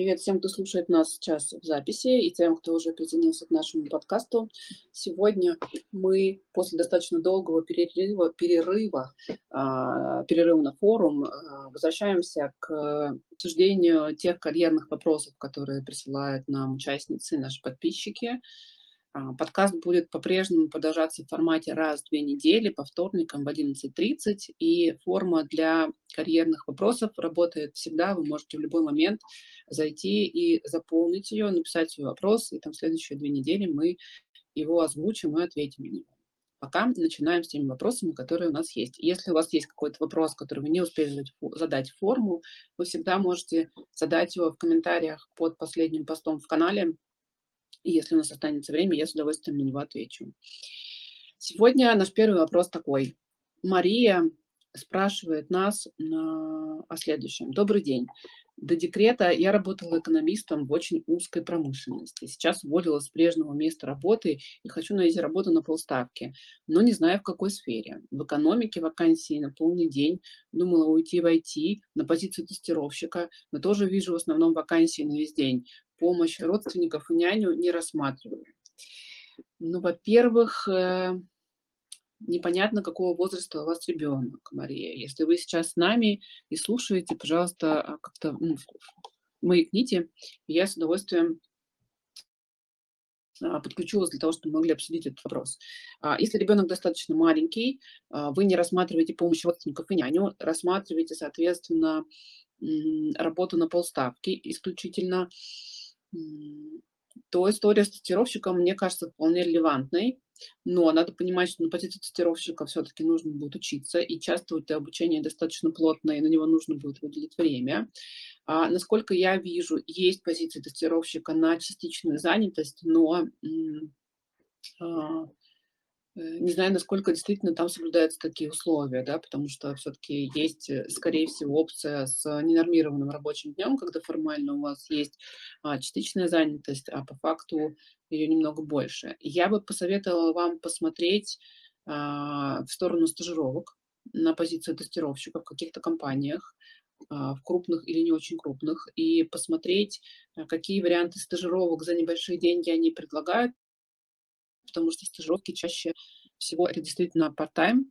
Привет всем, кто слушает нас сейчас в записи, и тем, кто уже присоединился к нашему подкасту. Сегодня мы после достаточно долгого перерыва, перерыва, э, перерыва на форум, э, возвращаемся к обсуждению тех карьерных вопросов, которые присылают нам участницы, наши подписчики. А, подкаст будет по-прежнему продолжаться в формате раз в две недели по вторникам в 11.30. И форма для карьерных вопросов работает всегда. Вы можете в любой момент зайти и заполнить ее, написать свой вопрос. И там следующие две недели мы его озвучим и ответим на него. Пока начинаем с теми вопросами, которые у нас есть. Если у вас есть какой-то вопрос, который вы не успели задать форму, вы всегда можете задать его в комментариях под последним постом в канале и если у нас останется время, я с удовольствием на него отвечу. Сегодня наш первый вопрос такой. Мария спрашивает нас о следующем. Добрый день. До декрета я работала экономистом в очень узкой промышленности. Сейчас уволилась с прежнего места работы и хочу найти работу на полставки, но не знаю в какой сфере. В экономике вакансии на полный день. Думала уйти в IT на позицию тестировщика, но тоже вижу в основном вакансии на весь день помощь родственников и няню не рассматриваю. Ну, во-первых, э, непонятно, какого возраста у вас ребенок, Мария. Если вы сейчас с нами и слушаете, пожалуйста, а, как-то ну, маякните, я с удовольствием а, подключу вас для того, чтобы мы могли обсудить этот вопрос. А, если ребенок достаточно маленький, вы не рассматриваете помощь родственников и няню, рассматриваете, соответственно, работу на полставки исключительно, то история с тестировщиком, мне кажется, вполне релевантной. Но надо понимать, что на позицию тестировщика все-таки нужно будет учиться, и часто это обучение достаточно плотное, и на него нужно будет выделить время. А, насколько я вижу, есть позиция тестировщика на частичную занятость, но а, не знаю, насколько действительно там соблюдаются такие условия, да, потому что все-таки есть, э, скорее всего, опция с ненормированным рабочим днем, когда формально у вас есть а, частичная занятость, а по факту ее немного больше. Я бы посоветовала вам посмотреть а, в сторону стажировок на позицию тестировщика в каких-то компаниях, а, в крупных или не очень крупных, и посмотреть, а, какие варианты стажировок за небольшие деньги они предлагают, потому что стажировки чаще всего это действительно part-time.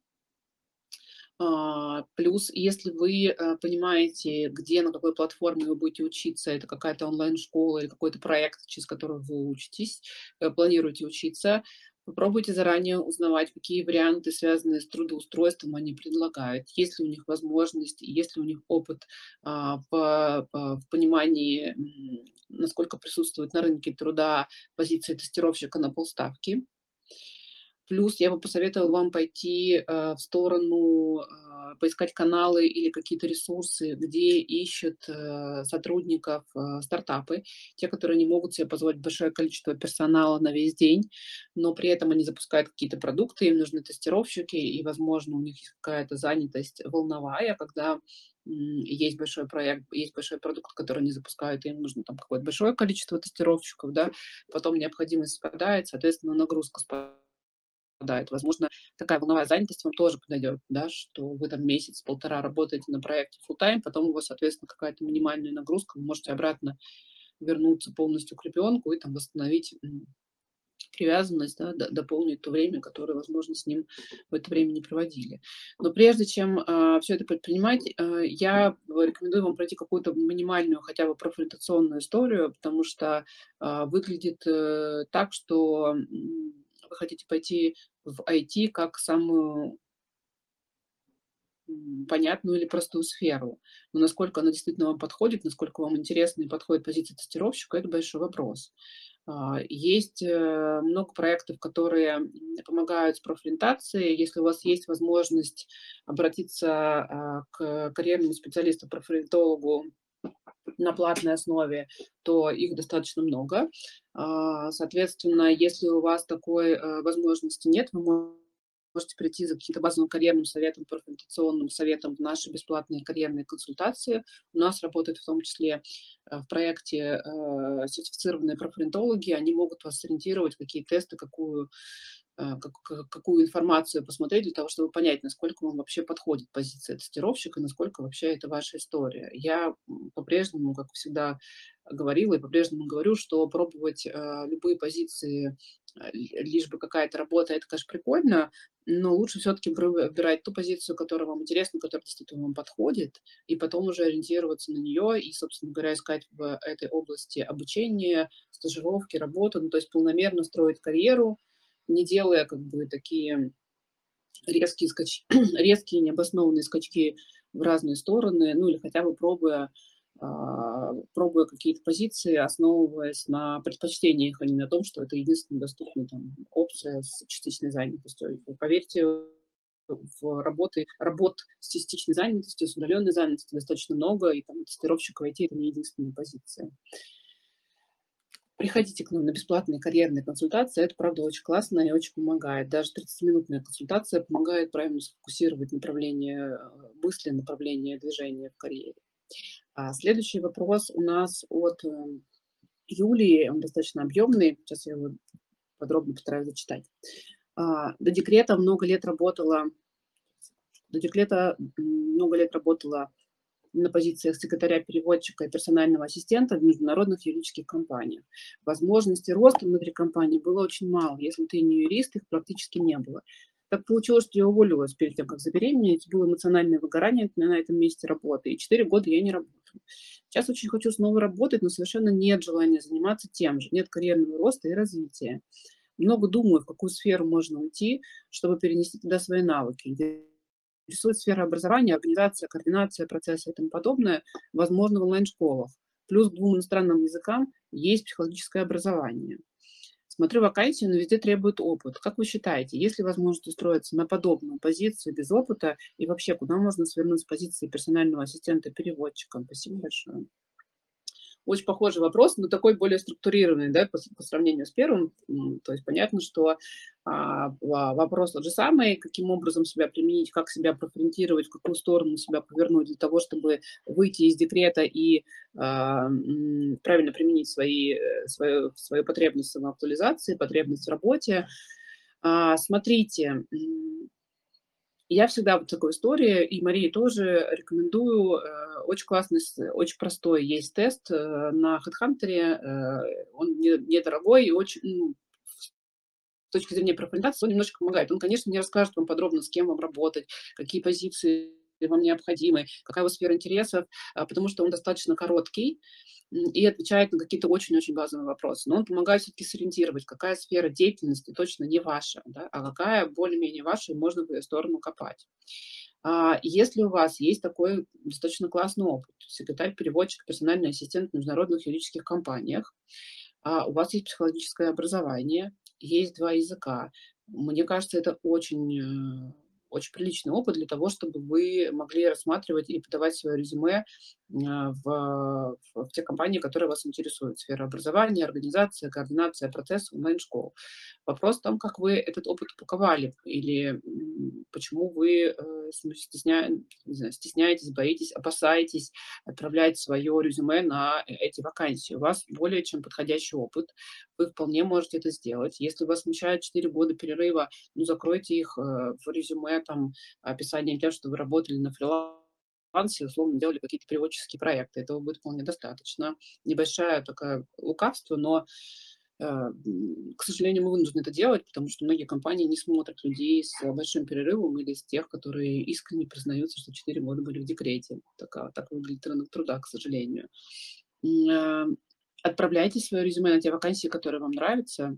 А, плюс, если вы э, понимаете, где, на какой платформе вы будете учиться, это какая-то онлайн-школа или какой-то проект, через который вы учитесь, э, планируете учиться, попробуйте заранее узнавать, какие варианты, связанные с трудоустройством, они предлагают, есть ли у них возможность, есть ли у них опыт а, в, в понимании, насколько присутствует на рынке труда позиция тестировщика на полставки. Плюс я бы посоветовала вам пойти э, в сторону, э, поискать каналы или какие-то ресурсы, где ищут э, сотрудников стартапы, те, которые не могут себе позволить большое количество персонала на весь день, но при этом они запускают какие-то продукты, им нужны тестировщики, и, возможно, у них есть какая-то занятость волновая, когда есть большой проект, есть большой продукт, который они запускают, и им нужно там какое-то большое количество тестировщиков, да, потом необходимость спадает, соответственно, нагрузка спадает попадает. Возможно, такая волновая занятость вам тоже подойдет, да, что вы там месяц-полтора работаете на проекте full time, потом у вас, соответственно, какая-то минимальная нагрузка, вы можете обратно вернуться полностью к ребенку и там восстановить привязанность, да, дополнить то время, которое, возможно, с ним в это время не проводили. Но прежде чем э, все это предпринимать, э, я рекомендую вам пройти какую-то минимальную хотя бы профориентационную историю, потому что э, выглядит э, так, что вы хотите пойти в IT как самую понятную или простую сферу. Но насколько она действительно вам подходит, насколько вам интересна и подходит позиция тестировщика, это большой вопрос. А, есть э, много проектов, которые помогают с профориентацией. Если у вас есть возможность обратиться а, к карьерному специалисту, профориентологу на платной основе, то их достаточно много. А, соответственно, если у вас такой э, возможности нет, вы можете прийти за каким-то базовым карьерным советом, профориентационным советом в наши бесплатные карьерные консультации. У нас работают в том числе э, в проекте э, сертифицированные профориентологи. Они могут вас сориентировать, какие тесты, какую как, какую информацию посмотреть для того, чтобы понять, насколько вам вообще подходит позиция тестировщика, насколько вообще это ваша история. Я по-прежнему, как всегда, говорила и по-прежнему говорю, что пробовать э, любые позиции, э, лишь бы какая-то работа, это, конечно, прикольно, но лучше все-таки выбирать ту позицию, которая вам интересна, которая действительно вам подходит, и потом уже ориентироваться на нее и, собственно говоря, искать в этой области обучение, стажировки, работу, ну, то есть полномерно строить карьеру, не делая как бы такие резкие, скач... резкие необоснованные скачки в разные стороны, ну или хотя бы пробуя пробуя какие-то позиции, основываясь на предпочтениях, а не на том, что это единственная доступная там, опция с частичной занятостью. Поверьте, в работы, работ с частичной занятостью, с удаленной занятостью достаточно много, и там тестировщик в IT – это не единственная позиция. Приходите к нам на бесплатные карьерные консультации. Это, правда, очень классно и очень помогает. Даже 30-минутная консультация помогает правильно сфокусировать направление мысли, направление движения в карьере. А следующий вопрос у нас от эм, Юлии, он достаточно объемный, сейчас я его подробно постараюсь зачитать. А, до декрета много лет работала, до декрета много лет работала на позициях секретаря-переводчика и персонального ассистента в международных юридических компаниях. Возможности роста внутри компании было очень мало. Если ты не юрист, их практически не было. Так получилось, что я уволилась перед тем, как забеременеть. Было эмоциональное выгорание на этом месте работы. И четыре года я не работаю. Сейчас очень хочу снова работать, но совершенно нет желания заниматься тем же. Нет карьерного роста и развития. Много думаю, в какую сферу можно уйти, чтобы перенести туда свои навыки. Интересует сфера образования, организация, координация процесса и тому подобное, возможно, в онлайн-школах. Плюс к двум иностранным языкам есть психологическое образование. Смотрю вакансию, но везде требует опыт. Как вы считаете, есть ли возможность устроиться на подобную позицию без опыта? И вообще, куда можно свернуть с позиции персонального ассистента-переводчика? Спасибо большое очень похожий вопрос, но такой более структурированный, да, по, по сравнению с первым. То есть понятно, что а, вопрос тот же самый, каким образом себя применить, как себя профориентировать, в какую сторону себя повернуть для того, чтобы выйти из декрета и а, правильно применить свои, э, свою, свою потребность в самоактуализации, потребность в работе. А, смотрите, я всегда в такой истории, и Марии тоже рекомендую, э, очень классный, очень простой есть тест э, на HeadHunter, э, он недорогой и очень, ну, с точки зрения профориентации, он немножко помогает. Он, конечно, не расскажет вам подробно, с кем вам работать, какие позиции вам необходимы, какая у вас сфера интересов, а, потому что он достаточно короткий, и отвечает на какие-то очень-очень базовые вопросы. Но он помогает все-таки сориентировать, какая сфера деятельности точно не ваша, да, а какая более-менее ваша, и можно в ее сторону копать. А, если у вас есть такой достаточно классный опыт, секретарь-переводчик, персональный ассистент в международных юридических компаниях, а у вас есть психологическое образование, есть два языка, мне кажется, это очень э, очень приличный опыт для того, чтобы вы могли рассматривать и подавать свое резюме а, в, в те компании, которые вас интересуют. Сфера образования, организация, координация процесса онлайн-школ. Вопрос в том, как вы этот опыт упаковали или почему вы э, стесня... знаю, стесняетесь, боитесь, опасаетесь отправлять свое резюме на э, эти вакансии. У вас более чем подходящий опыт, вы вполне можете это сделать. Если вас смущает 4 года перерыва, ну, закройте их э, в резюме, там, описание тем, что вы работали на фрилансе, условно делали какие-то переводческие проекты. Этого будет вполне достаточно. Небольшое такое лукавство, но Э, к сожалению, мы вынуждены это делать, потому что многие компании не смотрят людей с большим перерывом или с тех, которые искренне признаются, что 4 года были в декрете. Так, так выглядит рынок труда, к сожалению. Отправляйте свое резюме на те вакансии, которые вам нравятся.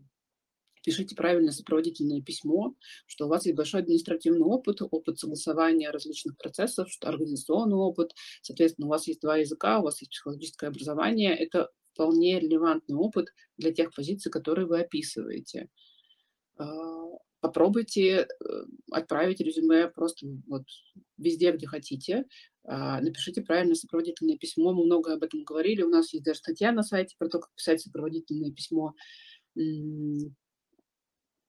Пишите правильное сопроводительное письмо, что у вас есть большой административный опыт, опыт согласования различных процессов, что организационный опыт. Соответственно, у вас есть два языка, у вас есть психологическое образование. Это вполне релевантный опыт для тех позиций, которые вы описываете. А, попробуйте э, отправить резюме просто вот везде, где хотите. А, напишите правильное сопроводительное письмо. Мы много об этом говорили. У нас есть даже статья на сайте про то, как писать сопроводительное письмо.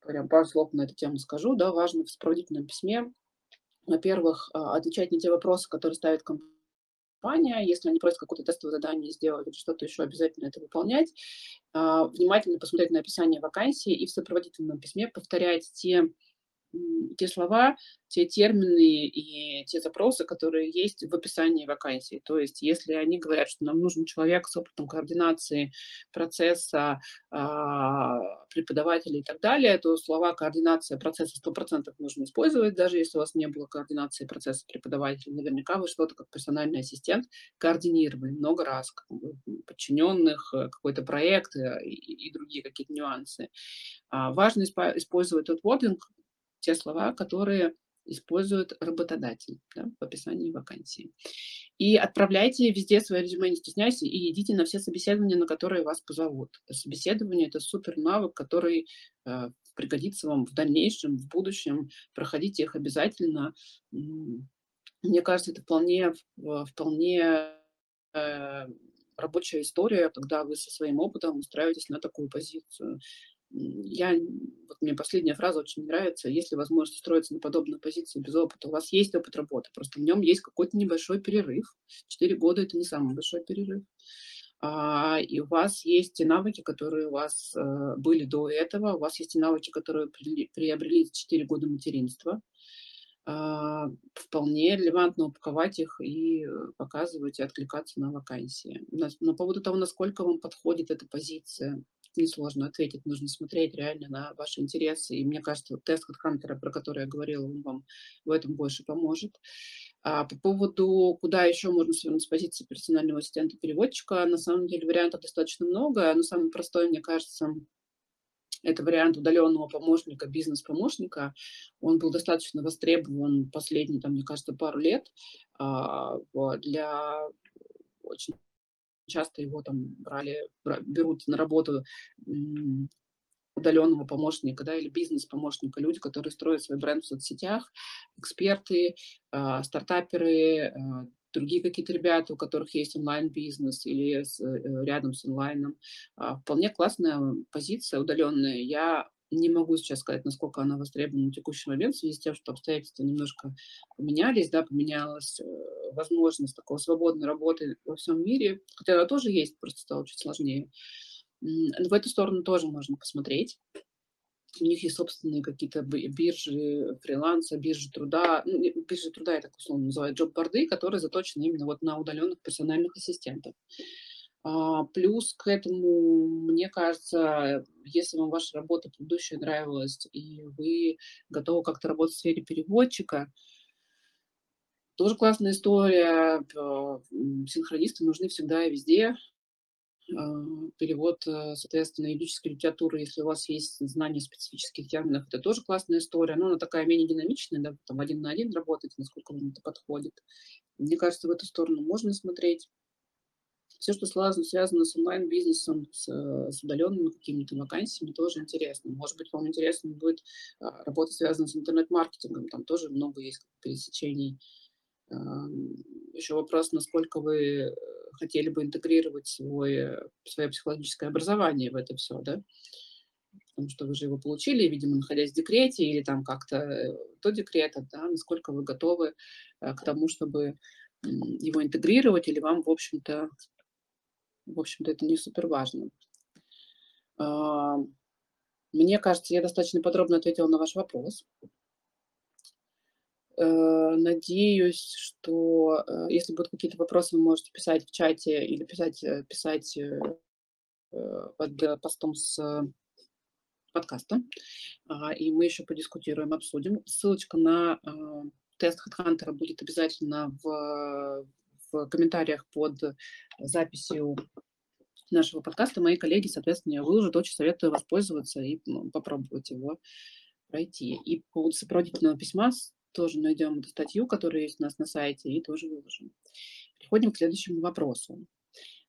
Прям пару слов на эту тему скажу. Да, важно в сопроводительном письме, во-первых, а, отвечать на те вопросы, которые ставит компания компания, если они просят какое-то тестовое задание сделать или что-то еще, обязательно это выполнять. А, внимательно посмотреть на описание вакансии и в сопроводительном письме повторять те те слова, те термины и те запросы, которые есть в описании вакансии. То есть если они говорят, что нам нужен человек с опытом координации процесса, а, преподавателей и так далее, то слова координация процесса 100% нужно использовать, даже если у вас не было координации процесса преподавателя. Наверняка вы что-то как персональный ассистент координировали много раз, подчиненных, э, какой-то проект э, и, и другие какие-то нюансы. А, важно использовать тот wording, те слова, которые использует работодатель да, в описании вакансии. И отправляйте везде свое резюме, не стесняйся, и идите на все собеседования, на которые вас позовут. Собеседование – это супер навык, который э, пригодится вам в дальнейшем, в будущем. Проходите их обязательно. Мне кажется, это вполне, вполне э, рабочая история, когда вы со своим опытом устраиваетесь на такую позицию я, вот мне последняя фраза очень нравится, если возможность устроиться на подобную позицию без опыта, у вас есть опыт работы, просто в нем есть какой-то небольшой перерыв. Четыре года – это не самый большой перерыв. А, и у вас есть те навыки, которые у вас а, были до этого, у вас есть те навыки, которые при, приобрели за четыре года материнства. А, вполне релевантно упаковать их и показывать, и откликаться на вакансии. На, на поводу того, насколько вам подходит эта позиция, несложно ответить, нужно смотреть реально на ваши интересы. И мне кажется, вот тест HeadHunter, про который я говорила, он вам в этом больше поможет. А по поводу, куда еще можно свернуть с позиции персонального ассистента-переводчика, на самом деле вариантов достаточно много, но самый простой, мне кажется, это вариант удаленного помощника, бизнес-помощника. Он был достаточно востребован последние, там, мне кажется, пару лет а, для очень часто его там брали, берут на работу удаленного помощника, да, или бизнес-помощника, люди, которые строят свой бренд в соцсетях, эксперты, э, стартаперы, э, другие какие-то ребята, у которых есть онлайн-бизнес или с, э, рядом с онлайном. Э, вполне классная позиция удаленная. Я не могу сейчас сказать, насколько она востребована в текущий момент, в связи с тем, что обстоятельства немножко поменялись, да, поменялась э, возможность такой свободной работы во всем мире, хотя она тоже есть, просто стало чуть сложнее. В эту сторону тоже можно посмотреть. У них есть собственные какие-то биржи фриланса, биржи труда, ну, биржи труда я так условно называю, джоб-борды, которые заточены именно вот на удаленных персональных ассистентов. А, плюс к этому, мне кажется, если вам ваша работа предыдущая нравилась, и вы готовы как-то работать в сфере переводчика, тоже классная история. Синхронисты нужны всегда и везде. А, перевод, э, соответственно, юридической литературы, если у вас есть знания специфических терминов, это тоже классная история. Но она такая менее динамичная, да, там один на один работать, насколько вам это подходит. Мне кажется, в эту сторону можно смотреть все, что связано, с онлайн-бизнесом, с, с удаленными какими-то вакансиями, тоже интересно. Может быть, вам интересно будет а, работа, связанная с интернет-маркетингом, там тоже много есть пересечений. Еще вопрос, насколько вы э, хотели бы интегрировать свой, свое психологическое образование в это все, да? Потому что вы же его получили, видимо, находясь в декрете или там как-то э, до декрета, да, насколько вы готовы э, к тому, чтобы его интегрировать, или вам, в общем-то, в общем-то, это не супер важно. А, мне кажется, я достаточно подробно ответила на ваш вопрос. Э, надеюсь, что э, если будут какие-то вопросы, вы можете писать в чате или писать, э, писать под постом с подкастом. А, и мы еще подискутируем, обсудим. Ссылочка на тест HeadHunter будет обязательно в в комментариях под записью нашего подкаста мои коллеги, соответственно, выложат. Очень советую воспользоваться и попробовать его пройти. И по сопроводительного письма тоже найдем эту статью, которая есть у нас на сайте, и тоже выложим. Переходим к следующему вопросу.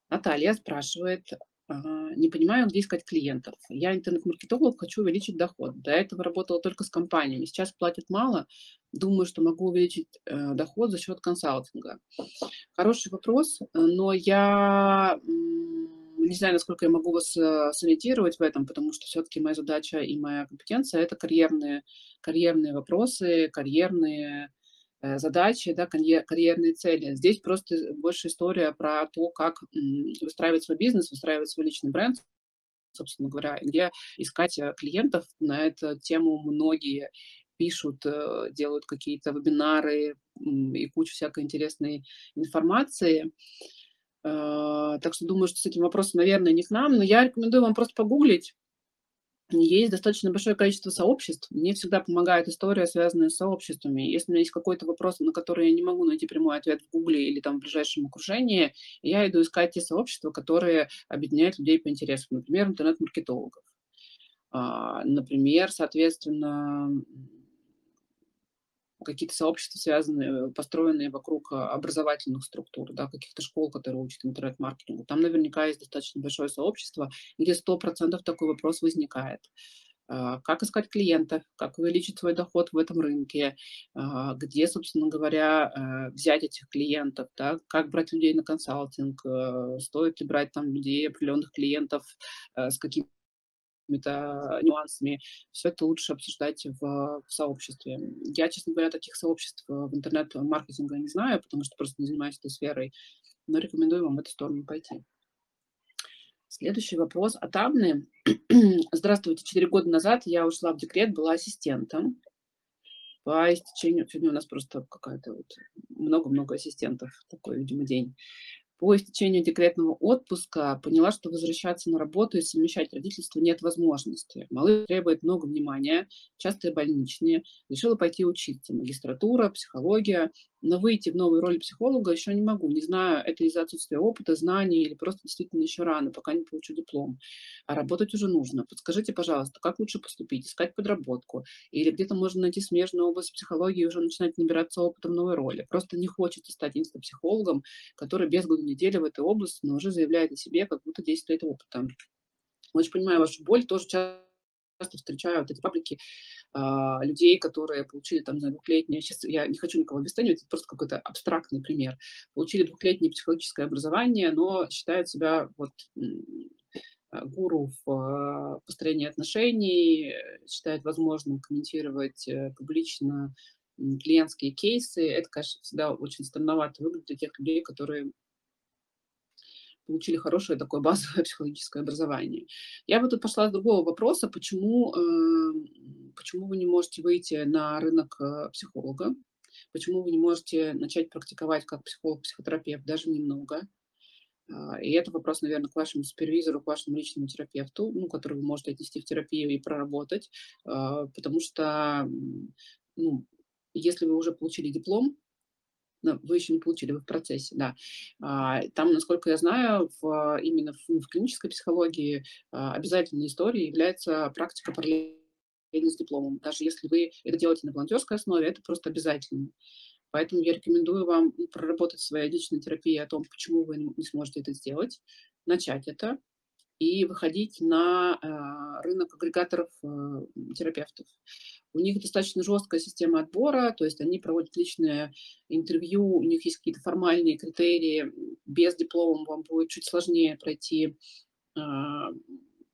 Наталья спрашивает, не понимаю, где искать клиентов. Я интернет-маркетолог, хочу увеличить доход. До этого работала только с компаниями. Сейчас платят мало. Думаю, что могу увеличить э, доход за счет консалтинга. Хороший вопрос, но я не знаю, насколько я могу вас э, сориентировать в этом, потому что все-таки моя задача и моя компетенция – это карьерные, карьерные вопросы, карьерные задачи, да, карьерные цели. Здесь просто больше история про то, как выстраивать свой бизнес, выстраивать свой личный бренд, собственно говоря, где искать э, клиентов. На эту тему многие пишут, э, делают какие-то вебинары и кучу всякой интересной информации. Э, так что думаю, что с этим вопросом, наверное, не к нам, но я рекомендую вам просто погуглить. Есть достаточно большое количество сообществ. Мне всегда помогает история, связанная с сообществами. Если у меня есть какой-то вопрос, на который я не могу найти прямой ответ в Гугле или там в ближайшем окружении, я иду искать те сообщества, которые объединяют людей по интересам. Например, интернет-маркетологов. А, например, соответственно, какие-то сообщества, связанные, построенные вокруг а, образовательных структур, да, каких-то школ, которые учат интернет-маркетингу. Там наверняка есть достаточно большое сообщество, где 100% такой вопрос возникает. А, как искать клиентов, как увеличить свой доход в этом рынке, а, где, собственно говоря, э, взять этих клиентов, да, как брать людей на консалтинг, э, стоит ли брать там людей, определенных клиентов, э, с какими какими-то нюансами. Все это лучше обсуждать в, в сообществе. Я, честно говоря, таких сообществ в интернет-маркетинга не знаю, потому что просто не занимаюсь этой сферой, но рекомендую вам в эту сторону пойти. Следующий вопрос от Анны. Здравствуйте. Четыре года назад я ушла в декрет, была ассистентом. По истечению... Сегодня у нас просто какая-то вот много-много ассистентов. Такой, видимо, день. По истечению декретного отпуска поняла, что возвращаться на работу и совмещать родительство нет возможности. Малыш требует много внимания, частые больничные. Решила пойти учиться. Магистратура, психология но выйти в новую роль психолога еще не могу. Не знаю, это из-за отсутствия опыта, знаний или просто действительно еще рано, пока не получу диплом. А работать уже нужно. Подскажите, пожалуйста, как лучше поступить? Искать подработку? Или где-то можно найти смежную область психологии и уже начинать набираться опытом новой роли? Просто не хочется стать инстапсихологом, который без года недели в этой области, но уже заявляет о себе, как будто 10 лет опыта. Очень понимаю вашу боль, тоже часто встречаю вот эти паблики а, людей, которые получили там, знаю, двухлетнее, сейчас я не хочу никого обесценивать, это просто какой-то абстрактный пример, получили двухлетнее психологическое образование, но считают себя вот а, гуру в а, построении отношений, считают возможным комментировать э, публично клиентские кейсы. Это, конечно, всегда очень странновато выглядит для тех людей, которые получили хорошее такое базовое психологическое образование. Я бы тут пошла с другого вопроса, почему, э, почему вы не можете выйти на рынок э, психолога, почему вы не можете начать практиковать как психолог-психотерапевт даже немного. А, и это вопрос, наверное, к вашему супервизору, к вашему личному терапевту, ну, который вы можете отнести в терапию и проработать, а, потому что ну, если вы уже получили диплом, но вы еще не получили, вы в процессе, да. А, там, насколько я знаю, в, именно в, в клинической психологии а, обязательной историей является практика параллельно с дипломом. Даже если вы это делаете на волонтерской основе, это просто обязательно. Поэтому я рекомендую вам проработать в своей личной терапии о том, почему вы не сможете это сделать, начать это, и выходить на э, рынок агрегаторов э, терапевтов. У них достаточно жесткая система отбора, то есть они проводят личное интервью, у них есть какие-то формальные критерии. Без диплома вам будет чуть сложнее пройти, э,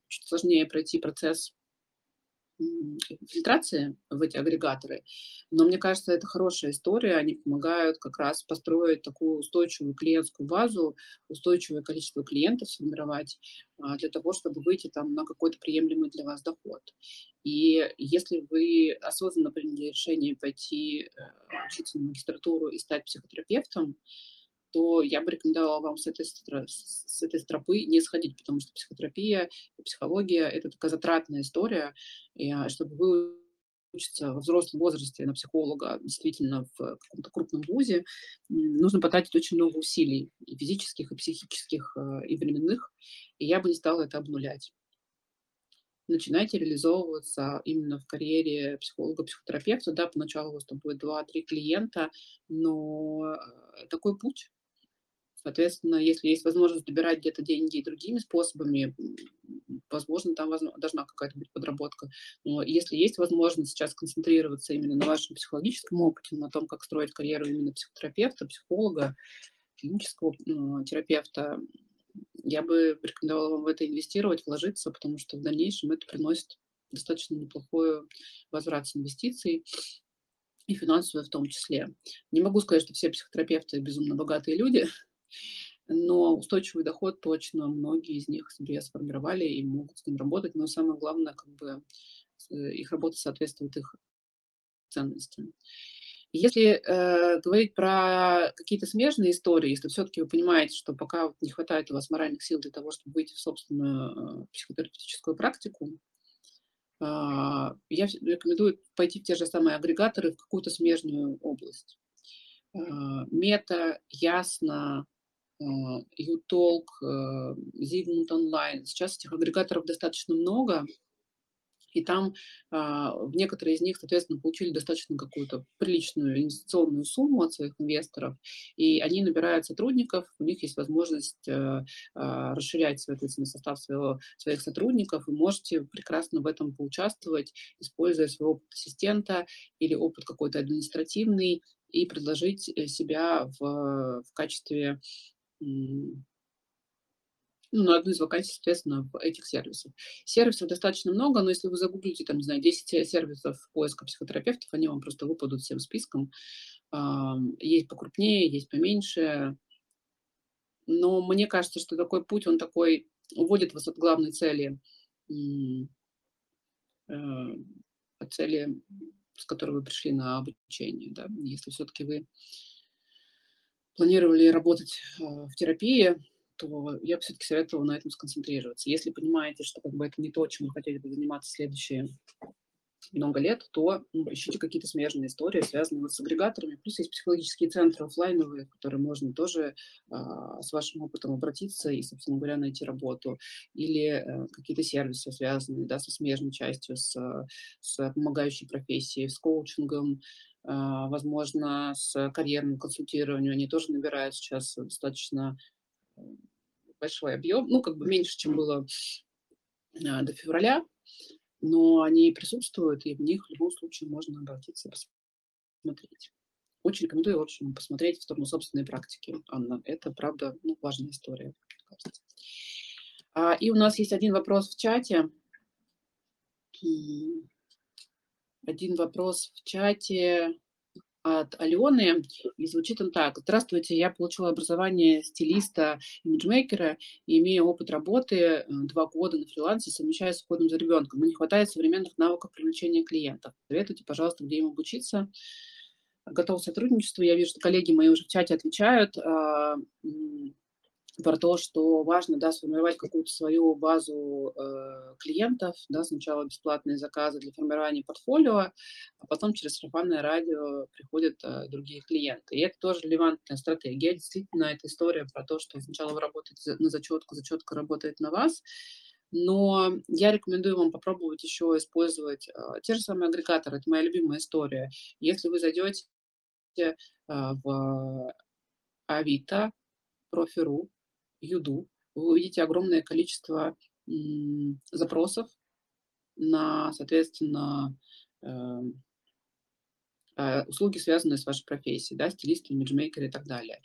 чуть сложнее пройти процесс фильтрации в эти агрегаторы. Но мне кажется, это хорошая история. Они помогают как раз построить такую устойчивую клиентскую базу, устойчивое количество клиентов сформировать а, для того, чтобы выйти там на какой-то приемлемый для вас доход. И если вы осознанно приняли решение пойти э, учиться на магистратуру и стать психотерапевтом, то я бы рекомендовала вам с этой, с этой стропы не сходить, потому что психотерапия, психология – это такая затратная история, и а, чтобы вы учиться во взрослом возрасте на психолога, действительно в каком-то крупном вузе, нужно потратить очень много усилий, и физических, и психических, э, и временных, и я бы не стала это обнулять. Начинайте реализовываться именно в карьере психолога, психотерапевта. Да, поначалу у вас там будет 2-3 клиента, но э, такой путь, Соответственно, если есть возможность добирать где-то деньги другими способами, возможно, там должна какая-то быть подработка. Но если есть возможность сейчас концентрироваться именно на вашем психологическом опыте, на том, как строить карьеру именно психотерапевта, психолога, клинического ну, терапевта, я бы рекомендовала вам в это инвестировать, вложиться, потому что в дальнейшем это приносит достаточно неплохой возврат с инвестиций и финансовую в том числе. Не могу сказать, что все психотерапевты безумно богатые люди, но устойчивый доход точно многие из них себе сформировали и могут с ним работать, но самое главное, как бы э, их работа соответствует их ценности. Если э, говорить про какие-то смежные истории, если все-таки вы понимаете, что пока не хватает у вас моральных сил для того, чтобы выйти в собственную э, психотерапевтическую практику, э, я рекомендую пойти в те же самые агрегаторы в какую-то смежную область. Э, мета, Ясно, Ютолк, э, Зигмунд онлайн. Сейчас этих агрегаторов достаточно много, и там а, некоторые из них, соответственно, получили достаточно какую-то приличную инвестиционную сумму от своих инвесторов, и они набирают сотрудников, у них есть возможность а, а, расширять, соответственно, состав своего, своих сотрудников, и можете прекрасно в этом поучаствовать, используя свой опыт ассистента или опыт какой-то административный, и предложить э, себя в, в качестве ну, на одну из вакансий, соответственно, в этих сервисах. Сервисов достаточно много, но если вы загуглите, там, не знаю, 10 сервисов поиска психотерапевтов, они вам просто выпадут всем списком. Есть покрупнее, есть поменьше. Но мне кажется, что такой путь, он такой, уводит вас от главной цели, э, от цели, с которой вы пришли на обучение. Да? Если все-таки вы планировали работать э, в терапии, то я бы все-таки советовала на этом сконцентрироваться. Если понимаете, что как бы это не то, чем вы хотели бы заниматься следующие много лет, то ну, ищите какие-то смежные истории, связанные вот с агрегаторами. Плюс есть психологические центры офлайновые, в которые можно тоже а, с вашим опытом обратиться и, собственно говоря, найти работу. Или а, какие-то сервисы, связанные да, со смежной частью, с, с помогающей профессией, с коучингом, возможно, с карьерным консультированием. Они тоже набирают сейчас достаточно большой объем, ну, как бы меньше, чем было а, до февраля, но они присутствуют, и в них в любом случае можно обратиться, посмотреть. Очень рекомендую, в общем, посмотреть в сторону собственной практики, Анна. Это, правда, ну, важная история, мне кажется. А, и у нас есть один вопрос в чате. Один вопрос в чате от Алены, и звучит он так. Здравствуйте, я получила образование стилиста, имиджмейкера, и имею опыт работы э, два года на фрилансе, совмещая с уходом за ребенком. Но не хватает современных навыков привлечения клиентов. Советуйте, пожалуйста, где им обучиться. Готов к сотрудничеству. Я вижу, что коллеги мои уже в чате отвечают. Про то, что важно да, сформировать какую-то свою базу э, клиентов, да, сначала бесплатные заказы для формирования портфолио, а потом через сарафанное радио приходят э, другие клиенты. И это тоже релевантная стратегия. Действительно, это история про то, что сначала вы работаете на зачетку, зачетка работает на вас, но я рекомендую вам попробовать еще использовать э, те же самые агрегаторы. Это моя любимая история. Если вы зайдете э, в Авито, Профи.ру, Юду, вы увидите огромное количество запросов на, соответственно, эм, услуги, связанные с вашей профессией, да, стилисты, имиджмейкеры и так далее.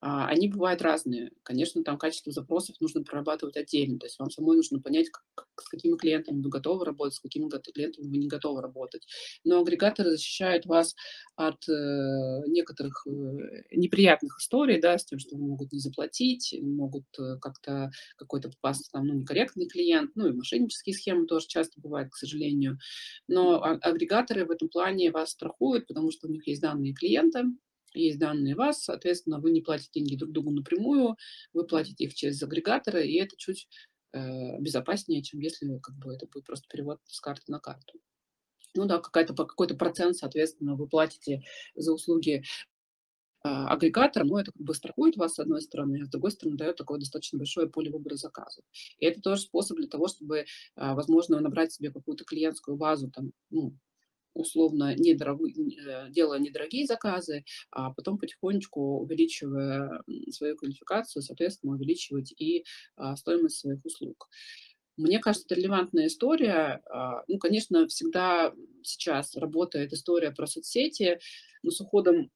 А, они бывают разные. Конечно, там качество запросов нужно прорабатывать отдельно, то есть вам самой нужно понять, как, с какими клиентами вы готовы работать, с какими клиентами вы не готовы работать. Но агрегаторы защищают вас от э, некоторых э, неприятных историй, да, с тем, что могут не заплатить, могут э, как-то какой-то попасться там, ну, некорректный клиент, ну, и мошеннические схемы тоже часто бывают, к сожалению. Но а, агрегаторы в этом плане вас страхуют, потому что у них есть данные клиента, есть данные вас, соответственно, вы не платите деньги друг другу напрямую, вы платите их через агрегаторы, и это чуть э, безопаснее, чем если как бы, это будет просто перевод с карты на карту. Ну да, какая-то, какой-то процент, соответственно, вы платите за услуги э, агрегатора, но это как бы страхует вас с одной стороны, а с другой стороны дает такое достаточно большое поле выбора заказов. И это тоже способ для того, чтобы, э, возможно, набрать себе какую-то клиентскую базу, там, ну, условно недорогие, э, делая недорогие заказы, а потом потихонечку увеличивая свою квалификацию, соответственно, увеличивать и а, стоимость своих услуг. Мне кажется, это релевантная история. А, ну, конечно, всегда сейчас работает история про соцсети, но с уходом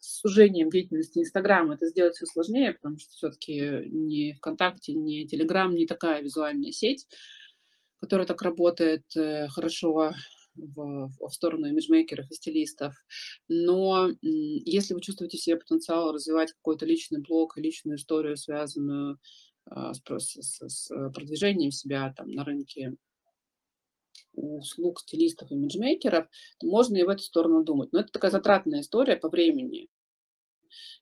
с сужением деятельности Инстаграма это сделать все сложнее, потому что все-таки ни ВКонтакте, ни Телеграм не такая визуальная сеть, которая так работает э, хорошо в, в сторону имиджмейкеров и стилистов. Но если вы чувствуете в себе потенциал развивать какой-то личный блог личную историю, связанную а, с, с, с продвижением себя там, на рынке услуг стилистов и имиджмейкеров, то можно и в эту сторону думать. Но это такая затратная история по времени.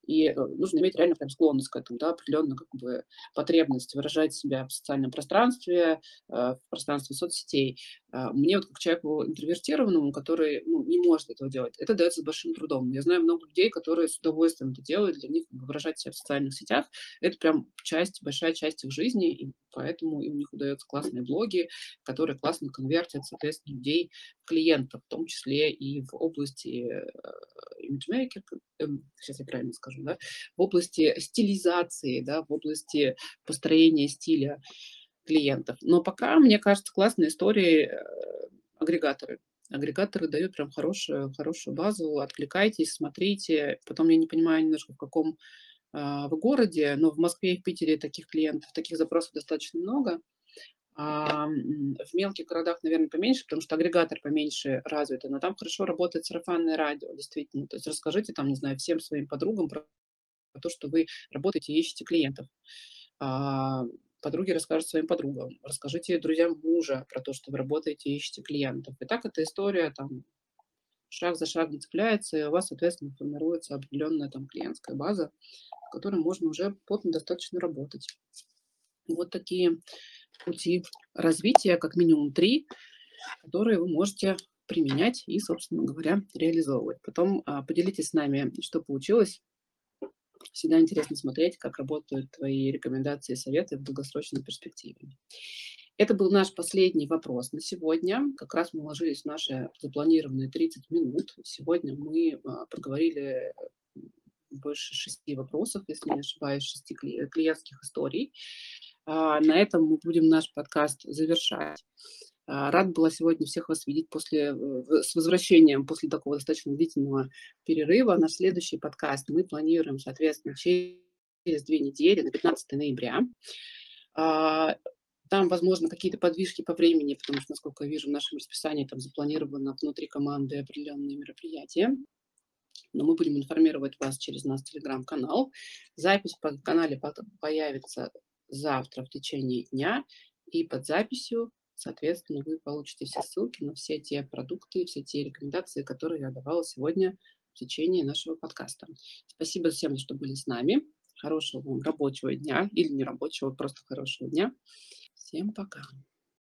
И э, нужно иметь реально прям склонность к этому, да, определенную как бы потребность выражать себя в социальном пространстве, э, в пространстве соцсетей. А, мне вот как человеку интровертированному, который ну, не может этого делать, это дается с большим трудом. Я знаю много людей, которые с удовольствием это делают, для них выражать себя в социальных сетях, это прям часть, большая часть их жизни, и поэтому у них удаются классные блоги, которые классно конвертят, соответственно, людей клиентов, в том числе и в области имиджмейкер, эм, сейчас я правильно скажу, да, в области стилизации, да, в области построения стиля клиентов. Но пока, мне кажется, классной историей э, агрегаторы. Агрегаторы дают прям хорошую, хорошую базу, откликайтесь, смотрите. Потом я не понимаю немножко, в каком в городе, но в Москве и в Питере таких клиентов, таких запросов достаточно много. А в мелких городах, наверное, поменьше, потому что агрегатор поменьше развит, но там хорошо работает сарафанное радио, действительно. То есть расскажите там, не знаю, всем своим подругам про то, что вы работаете и ищете клиентов. А подруги расскажут своим подругам. Расскажите друзьям мужа про то, что вы работаете и ищете клиентов. И так эта история там шаг за шагом цепляется, и у вас, соответственно, формируется определенная там клиентская база, в которой можно уже плотно достаточно работать. Вот такие пути развития, как минимум три, которые вы можете применять и, собственно говоря, реализовывать. Потом а, поделитесь с нами, что получилось. Всегда интересно смотреть, как работают твои рекомендации и советы в долгосрочной перспективе. Это был наш последний вопрос на сегодня. Как раз мы уложились в наши запланированные 30 минут. Сегодня мы а, проговорили больше шести вопросов, если не ошибаюсь, шести клиентских историй. А, на этом мы будем наш подкаст завершать. А, рад была сегодня всех вас видеть после, с возвращением после такого достаточно длительного перерыва. Наш следующий подкаст мы планируем, соответственно, через две недели, на 15 ноября. Там, возможно, какие-то подвижки по времени, потому что, насколько я вижу, в нашем расписании там запланировано внутри команды определенные мероприятия. Но мы будем информировать вас через наш телеграм-канал. Запись по канале появится завтра в течение дня, и под записью, соответственно, вы получите все ссылки на все те продукты, все те рекомендации, которые я давала сегодня в течение нашего подкаста. Спасибо всем, что были с нами. Хорошего вам рабочего дня или не рабочего, просто хорошего дня. Всем пока.